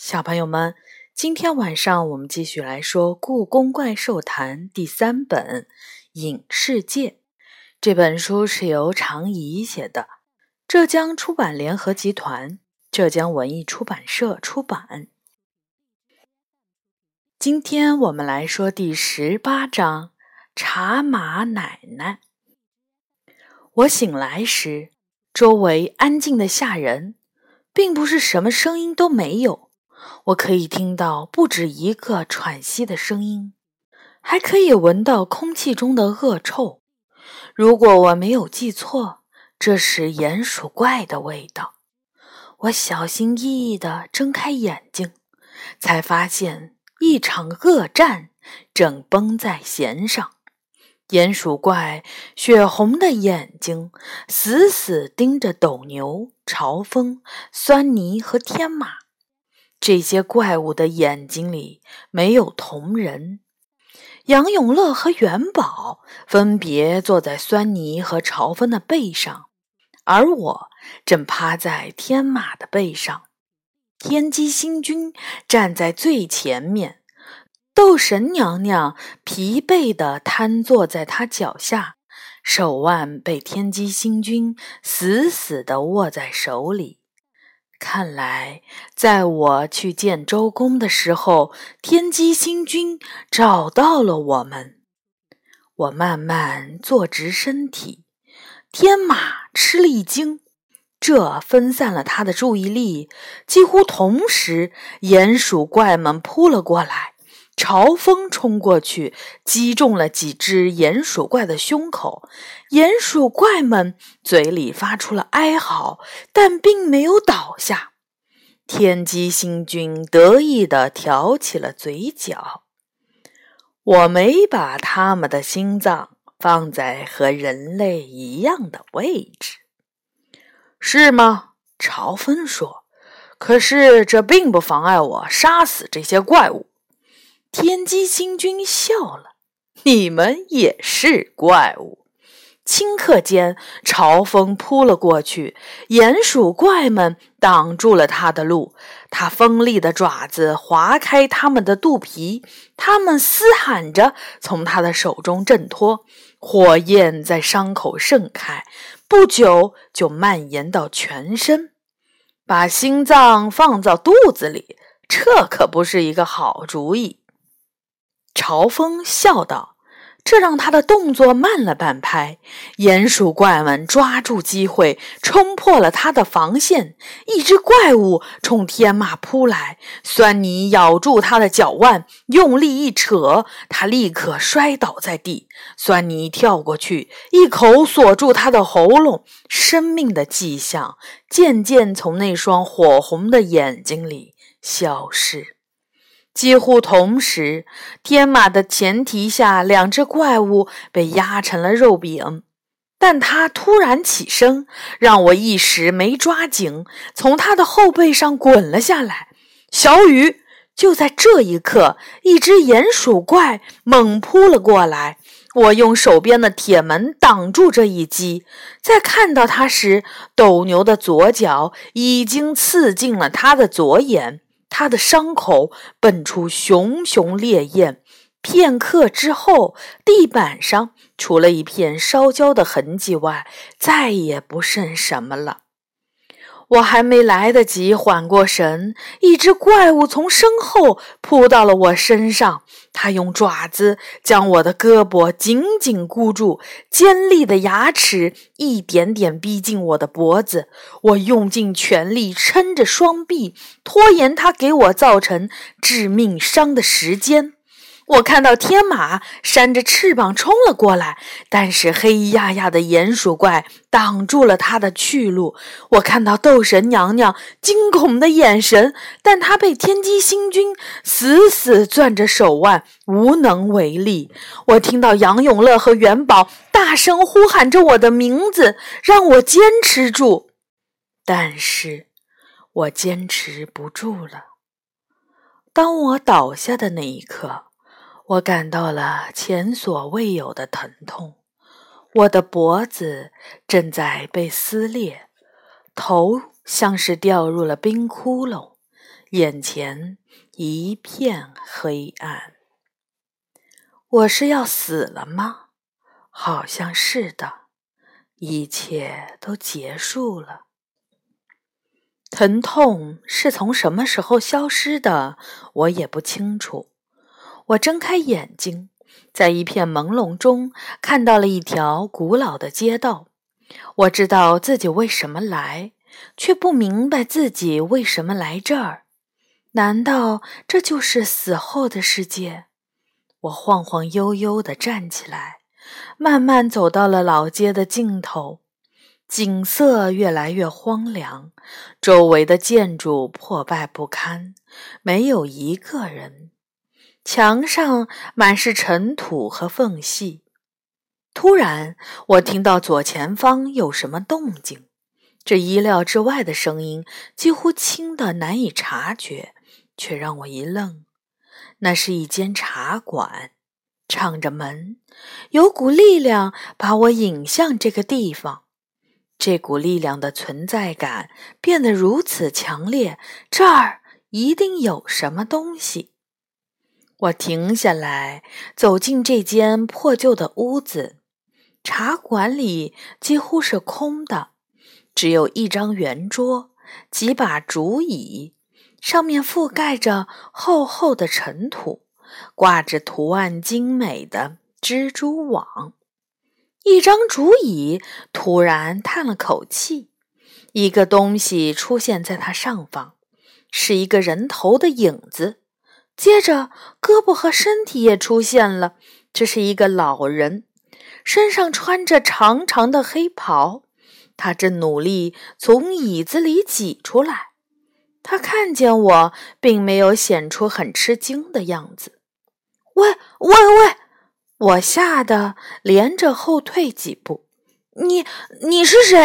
小朋友们，今天晚上我们继续来说《故宫怪兽谈》第三本《影世界》。这本书是由常怡写的，浙江出版联合集团、浙江文艺出版社出版。今天我们来说第十八章《茶马奶奶》。我醒来时，周围安静的吓人，并不是什么声音都没有。我可以听到不止一个喘息的声音，还可以闻到空气中的恶臭。如果我没有记错，这是鼹鼠怪的味道。我小心翼翼地睁开眼睛，才发现一场恶战正绷在弦上。鼹鼠怪血红的眼睛死死盯着斗牛、朝风、酸泥和天马。这些怪物的眼睛里没有瞳仁。杨永乐和元宝分别坐在酸泥和朝风的背上，而我正趴在天马的背上。天机星君站在最前面，斗神娘娘疲惫地瘫坐在他脚下，手腕被天机星君死死地握在手里。看来，在我去见周公的时候，天机星君找到了我们。我慢慢坐直身体，天马吃了一惊，这分散了他的注意力。几乎同时，鼹鼠怪们扑了过来。朝风冲过去，击中了几只鼹鼠怪的胸口。鼹鼠怪们嘴里发出了哀嚎，但并没有倒下。天机星君得意地挑起了嘴角。我没把他们的心脏放在和人类一样的位置，是吗？朝风说。可是这并不妨碍我杀死这些怪物。天机星君笑了：“你们也是怪物。”顷刻间，朝风扑了过去，鼹鼠怪们挡住了他的路。他锋利的爪子划开他们的肚皮，他们嘶喊着从他的手中挣脱。火焰在伤口盛开，不久就蔓延到全身。把心脏放到肚子里，这可不是一个好主意。朝风笑道：“这让他的动作慢了半拍。”鼹鼠怪们抓住机会，冲破了他的防线。一只怪物冲天马扑来，酸泥咬住他的脚腕，用力一扯，他立刻摔倒在地。酸泥跳过去，一口锁住他的喉咙。生命的迹象渐渐从那双火红的眼睛里消失。几乎同时，天马的前提下，两只怪物被压成了肉饼。但他突然起身，让我一时没抓紧，从他的后背上滚了下来。小雨，就在这一刻，一只鼹鼠怪猛扑了过来。我用手边的铁门挡住这一击，在看到他时，斗牛的左脚已经刺进了他的左眼。他的伤口迸出熊熊烈焰，片刻之后，地板上除了一片烧焦的痕迹外，再也不剩什么了。我还没来得及缓过神，一只怪物从身后扑到了我身上。它用爪子将我的胳膊紧紧箍住，尖利的牙齿一点点逼近我的脖子。我用尽全力撑着双臂，拖延它给我造成致命伤的时间。我看到天马扇着翅膀冲了过来，但是黑压压的鼹鼠怪挡住了他的去路。我看到斗神娘娘惊恐的眼神，但她被天机星君死死攥着手腕，无能为力。我听到杨永乐和元宝大声呼喊着我的名字，让我坚持住，但是我坚持不住了。当我倒下的那一刻。我感到了前所未有的疼痛，我的脖子正在被撕裂，头像是掉入了冰窟窿，眼前一片黑暗。我是要死了吗？好像是的，一切都结束了。疼痛是从什么时候消失的，我也不清楚。我睁开眼睛，在一片朦胧中看到了一条古老的街道。我知道自己为什么来，却不明白自己为什么来这儿。难道这就是死后的世界？我晃晃悠悠地站起来，慢慢走到了老街的尽头。景色越来越荒凉，周围的建筑破败不堪，没有一个人。墙上满是尘土和缝隙。突然，我听到左前方有什么动静，这意料之外的声音几乎轻得难以察觉，却让我一愣。那是一间茶馆，敞着门，有股力量把我引向这个地方。这股力量的存在感变得如此强烈，这儿一定有什么东西。我停下来，走进这间破旧的屋子。茶馆里几乎是空的，只有一张圆桌，几把竹椅，上面覆盖着厚厚的尘土，挂着图案精美的蜘蛛网。一张竹椅突然叹了口气，一个东西出现在它上方，是一个人头的影子。接着，胳膊和身体也出现了，这是一个老人，身上穿着长长的黑袍，他正努力从椅子里挤出来。他看见我，并没有显出很吃惊的样子。喂喂喂！我吓得连着后退几步。你你是谁？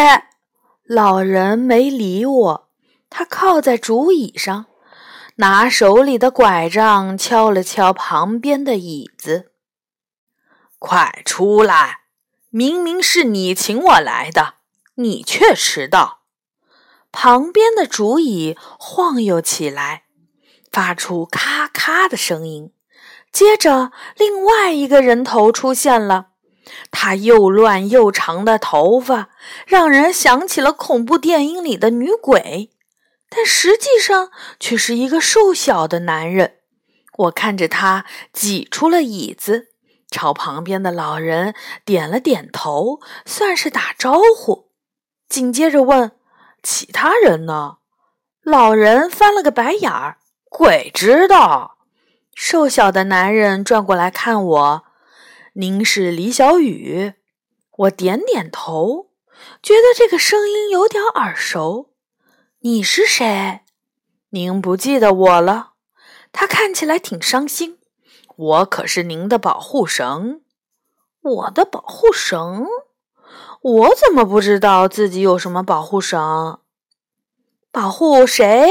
老人没理我，他靠在竹椅上，拿手里的拐杖敲了敲旁边的椅子。快出来！明明是你请我来的，你却迟到。旁边的竹椅晃悠起来，发出咔咔的声音。接着，另外一个人头出现了。他又乱又长的头发，让人想起了恐怖电影里的女鬼，但实际上却是一个瘦小的男人。我看着他挤出了椅子，朝旁边的老人点了点头，算是打招呼。紧接着问：“其他人呢？”老人翻了个白眼儿：“鬼知道。”瘦小的男人转过来看我：“您是李小雨？”我点点头，觉得这个声音有点耳熟。“你是谁？”“您不记得我了？”他看起来挺伤心。“我可是您的保护绳。”“我的保护绳？我怎么不知道自己有什么保护绳？保护谁？”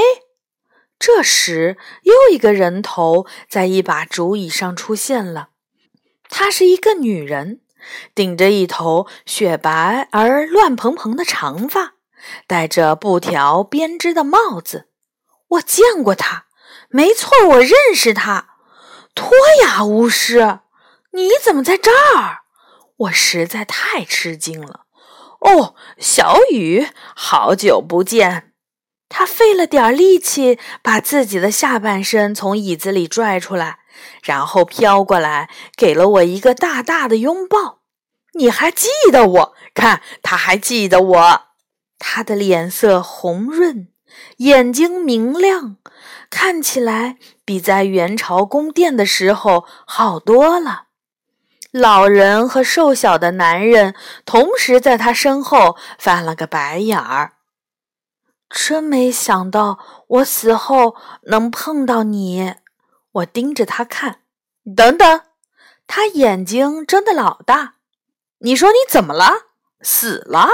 这时，又一个人头在一把竹椅上出现了。她是一个女人，顶着一头雪白而乱蓬蓬的长发，戴着布条编织的帽子。我见过他，没错，我认识他。托雅巫师，你怎么在这儿？我实在太吃惊了。哦，小雨，好久不见。他费了点力气，把自己的下半身从椅子里拽出来，然后飘过来，给了我一个大大的拥抱。你还记得我？看，他还记得我。他的脸色红润，眼睛明亮，看起来比在元朝宫殿的时候好多了。老人和瘦小的男人同时在他身后翻了个白眼儿。真没想到，我死后能碰到你。我盯着他看。等等，他眼睛睁得老大。你说你怎么了？死了？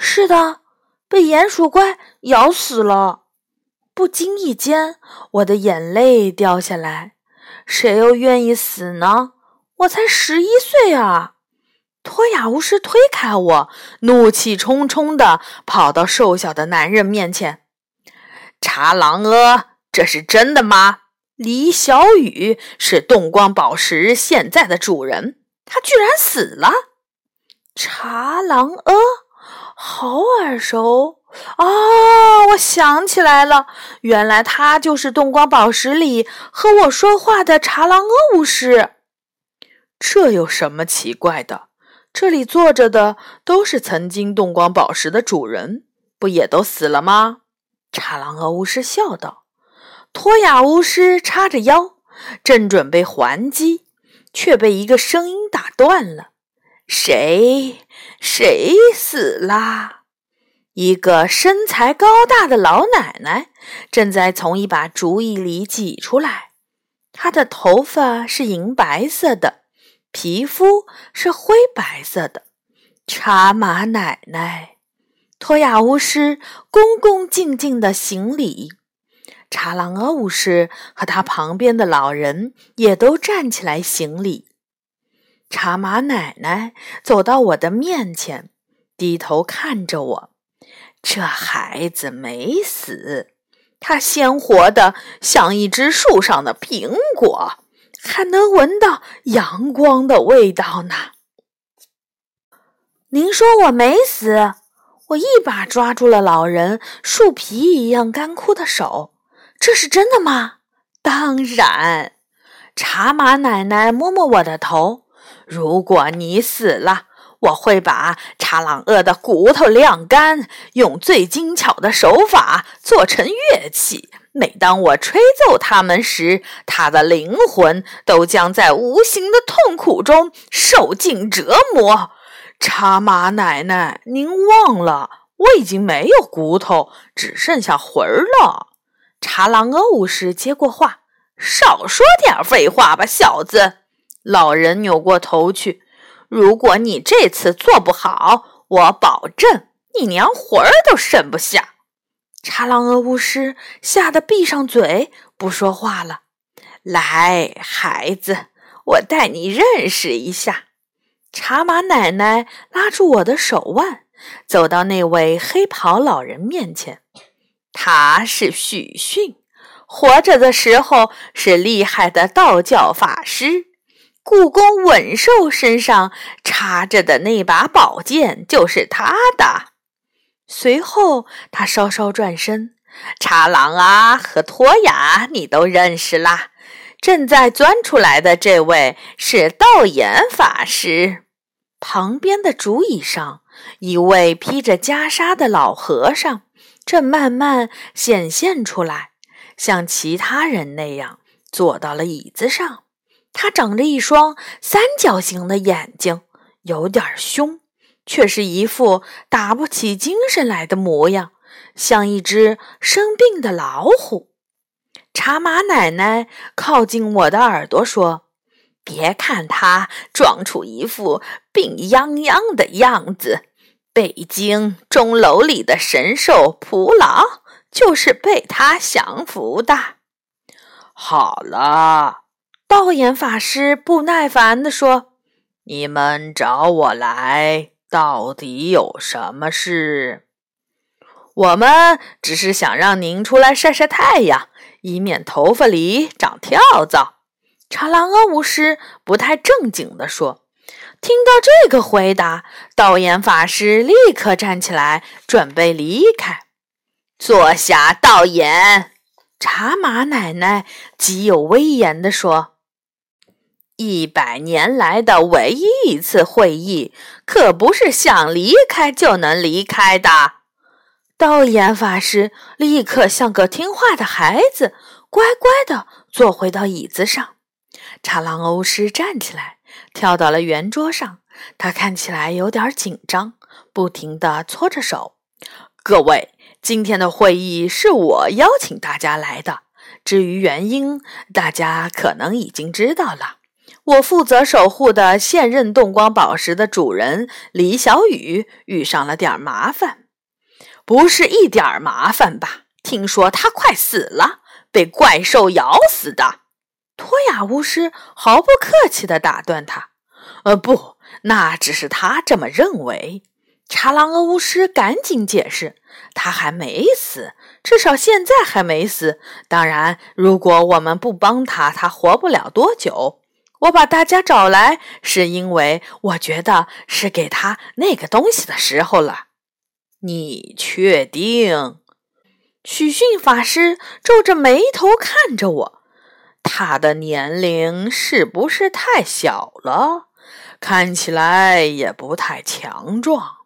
是的，被鼹鼠怪咬死了。不经意间，我的眼泪掉下来。谁又愿意死呢？我才十一岁啊！托雅巫师推开我，怒气冲冲地跑到瘦小的男人面前：“查朗阿，这是真的吗？李小雨是动光宝石现在的主人，他居然死了！茶郎阿，好耳熟啊！我想起来了，原来他就是动光宝石里和我说话的茶郎阿巫师。这有什么奇怪的？这里坐着的都是曾经动光宝石的主人，不也都死了吗？茶郎阿巫师笑道。托雅巫师叉着腰，正准备还击，却被一个声音打断了。谁？谁死啦？一个身材高大的老奶奶正在从一把竹椅里挤出来。她的头发是银白色的，皮肤是灰白色的。茶马奶奶，托雅巫师恭恭敬敬地行礼。查朗阿巫师和他旁边的老人也都站起来行礼。茶马奶奶走到我的面前，低头看着我。这孩子没死，他鲜活的像一只树上的苹果，还能闻到阳光的味道呢。您说我没死？我一把抓住了老人树皮一样干枯的手。这是真的吗？当然。茶马奶奶摸摸我的头。如果你死了，我会把查朗鳄的骨头晾干，用最精巧的手法做成乐器。每当我吹奏它们时，他的灵魂都将在无形的痛苦中受尽折磨。茶马奶奶，您忘了，我已经没有骨头，只剩下魂儿了。查朗厄武士接过话：“少说点废话吧，小子！”老人扭过头去：“如果你这次做不好，我保证你连魂儿都剩不下。”查朗阿巫师吓得闭上嘴，不说话了。来，孩子，我带你认识一下。茶马奶奶拉住我的手腕，走到那位黑袍老人面前。他是许逊，活着的时候是厉害的道教法师。故宫稳兽身上插着的那把宝剑就是他的。随后，他稍稍转身，茶郎啊和托雅，你都认识啦。正在钻出来的这位是道眼法师。旁边的竹椅上，一位披着袈裟的老和尚。正慢慢显现出来，像其他人那样坐到了椅子上。他长着一双三角形的眼睛，有点凶，却是一副打不起精神来的模样，像一只生病的老虎。茶马奶奶靠近我的耳朵说：“别看他装出一副病殃殃的样子。”北京钟楼里的神兽蒲老就是被他降服的。好了，道眼法师不耐烦地说：“你们找我来，到底有什么事？”我们只是想让您出来晒晒太阳，以免头发里长跳蚤。查朗阿巫师不太正经地说。听到这个回答，道眼法师立刻站起来，准备离开。坐下，道眼。茶马奶奶极有威严地说：“一百年来的唯一一次会议，可不是想离开就能离开的。”道眼法师立刻像个听话的孩子，乖乖地坐回到椅子上。茶郎欧师站起来。跳到了圆桌上，他看起来有点紧张，不停地搓着手。各位，今天的会议是我邀请大家来的。至于原因，大家可能已经知道了。我负责守护的现任动光宝石的主人李小雨遇上了点麻烦，不是一点麻烦吧？听说他快死了，被怪兽咬死的。托雅巫师毫不客气地打断他：“呃，不，那只是他这么认为。”查朗厄巫师赶紧解释：“他还没死，至少现在还没死。当然，如果我们不帮他，他活不了多久。我把大家找来，是因为我觉得是给他那个东西的时候了。你确定？许逊法师皱着眉头看着我。他的年龄是不是太小了？看起来也不太强壮。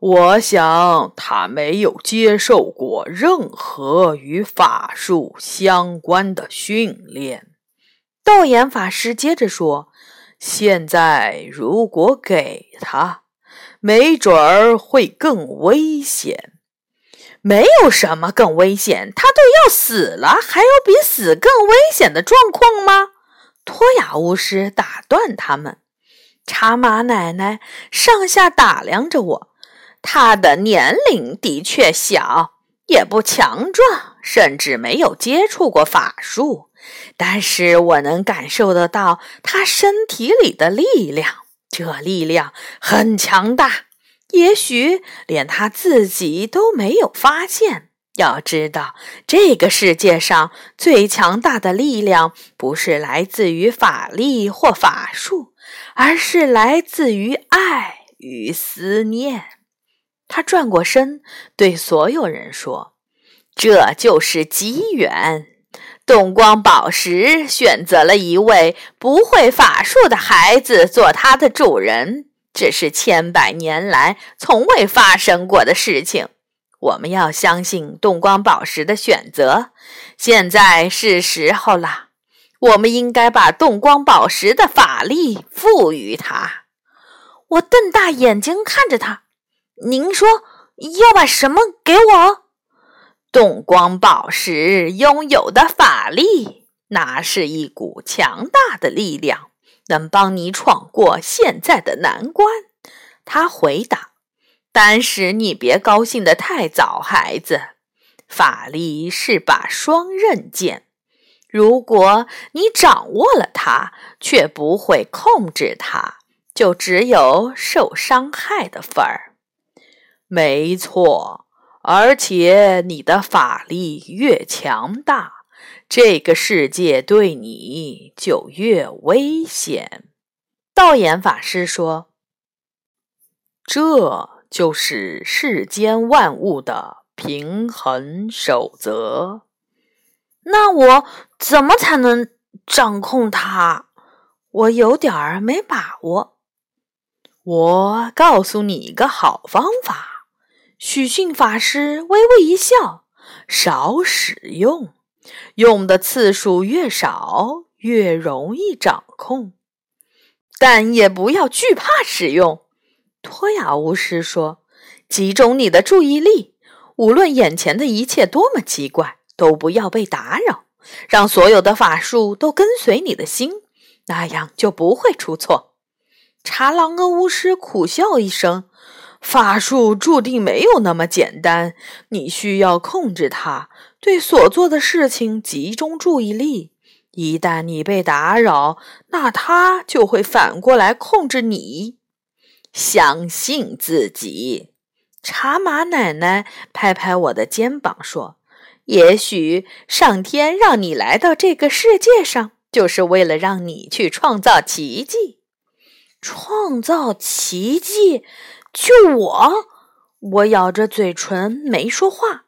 我想他没有接受过任何与法术相关的训练。道眼法师接着说：“现在如果给他，没准儿会更危险。没有什么更危险，他都要死了，还有比死更危险的状况吗？”托雅巫师打断他们。茶马奶奶上下打量着我，他的年龄的确小，也不强壮，甚至没有接触过法术。但是我能感受得到他身体里的力量，这力量很强大，也许连他自己都没有发现。要知道，这个世界上最强大的力量不是来自于法力或法术，而是来自于爱与思念。他转过身，对所有人说：“这就是机缘。”东光宝石选择了一位不会法术的孩子做他的主人，这是千百年来从未发生过的事情。我们要相信东光宝石的选择。现在是时候了，我们应该把东光宝石的法力赋予他。我瞪大眼睛看着他：“您说要把什么给我？”动光宝石拥有的法力，那是一股强大的力量，能帮你闯过现在的难关。他回答：“但是你别高兴得太早，孩子。法力是把双刃剑，如果你掌握了它，却不会控制它，就只有受伤害的份儿。”没错。而且你的法力越强大，这个世界对你就越危险。道眼法师说：“这就是世间万物的平衡守则。”那我怎么才能掌控它？我有点儿没把握。我告诉你一个好方法。许逊法师微微一笑：“少使用，用的次数越少，越容易掌控。但也不要惧怕使用。”托雅巫师说：“集中你的注意力，无论眼前的一切多么奇怪，都不要被打扰。让所有的法术都跟随你的心，那样就不会出错。”查朗格巫师苦笑一声。法术注定没有那么简单，你需要控制它，对所做的事情集中注意力。一旦你被打扰，那它就会反过来控制你。相信自己，茶马奶奶拍拍我的肩膀说：“也许上天让你来到这个世界上，就是为了让你去创造奇迹。创造奇迹。”就我，我咬着嘴唇没说话。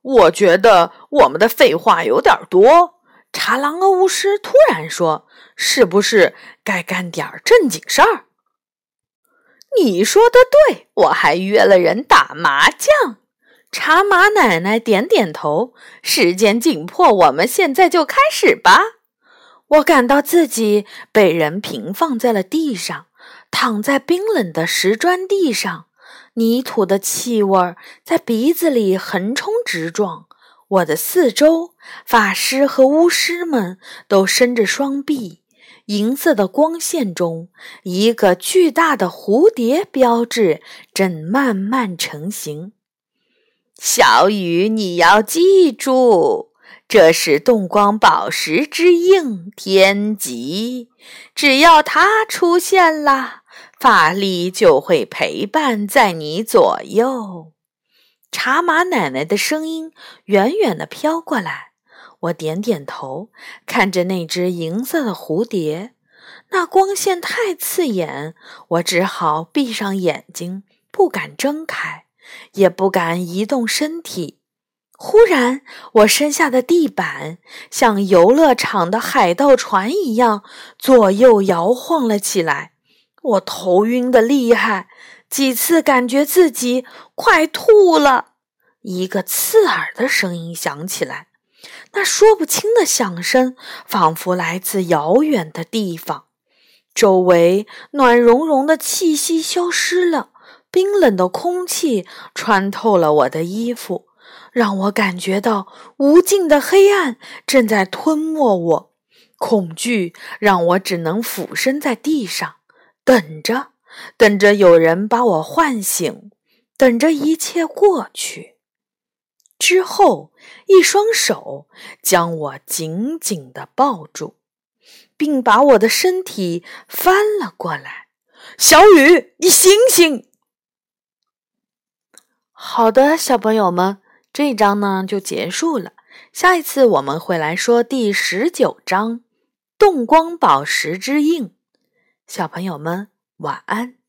我觉得我们的废话有点多。查朗格巫师突然说：“是不是该干点正经事儿？”你说的对，我还约了人打麻将。茶马奶奶点点头。时间紧迫，我们现在就开始吧。我感到自己被人平放在了地上。躺在冰冷的石砖地上，泥土的气味在鼻子里横冲直撞。我的四周，法师和巫师们都伸着双臂。银色的光线中，一个巨大的蝴蝶标志正慢慢成型。小雨，你要记住，这是动光宝石之印天极，只要它出现了。法力就会陪伴在你左右。茶马奶奶的声音远远的飘过来。我点点头，看着那只银色的蝴蝶。那光线太刺眼，我只好闭上眼睛，不敢睁开，也不敢移动身体。忽然，我身下的地板像游乐场的海盗船一样左右摇晃了起来，我头晕的厉害，几次感觉自己快吐了。一个刺耳的声音响起来，那说不清的响声仿佛来自遥远的地方。周围暖融融的气息消失了，冰冷的空气穿透了我的衣服，让我感觉到无尽的黑暗正在吞没我。恐惧让我只能俯身在地上，等着，等着有人把我唤醒，等着一切过去。之后，一双手将我紧紧地抱住。并把我的身体翻了过来。小雨，你醒醒！好的，小朋友们，这一章呢就结束了。下一次我们会来说第十九章“动光宝石之印”。小朋友们，晚安。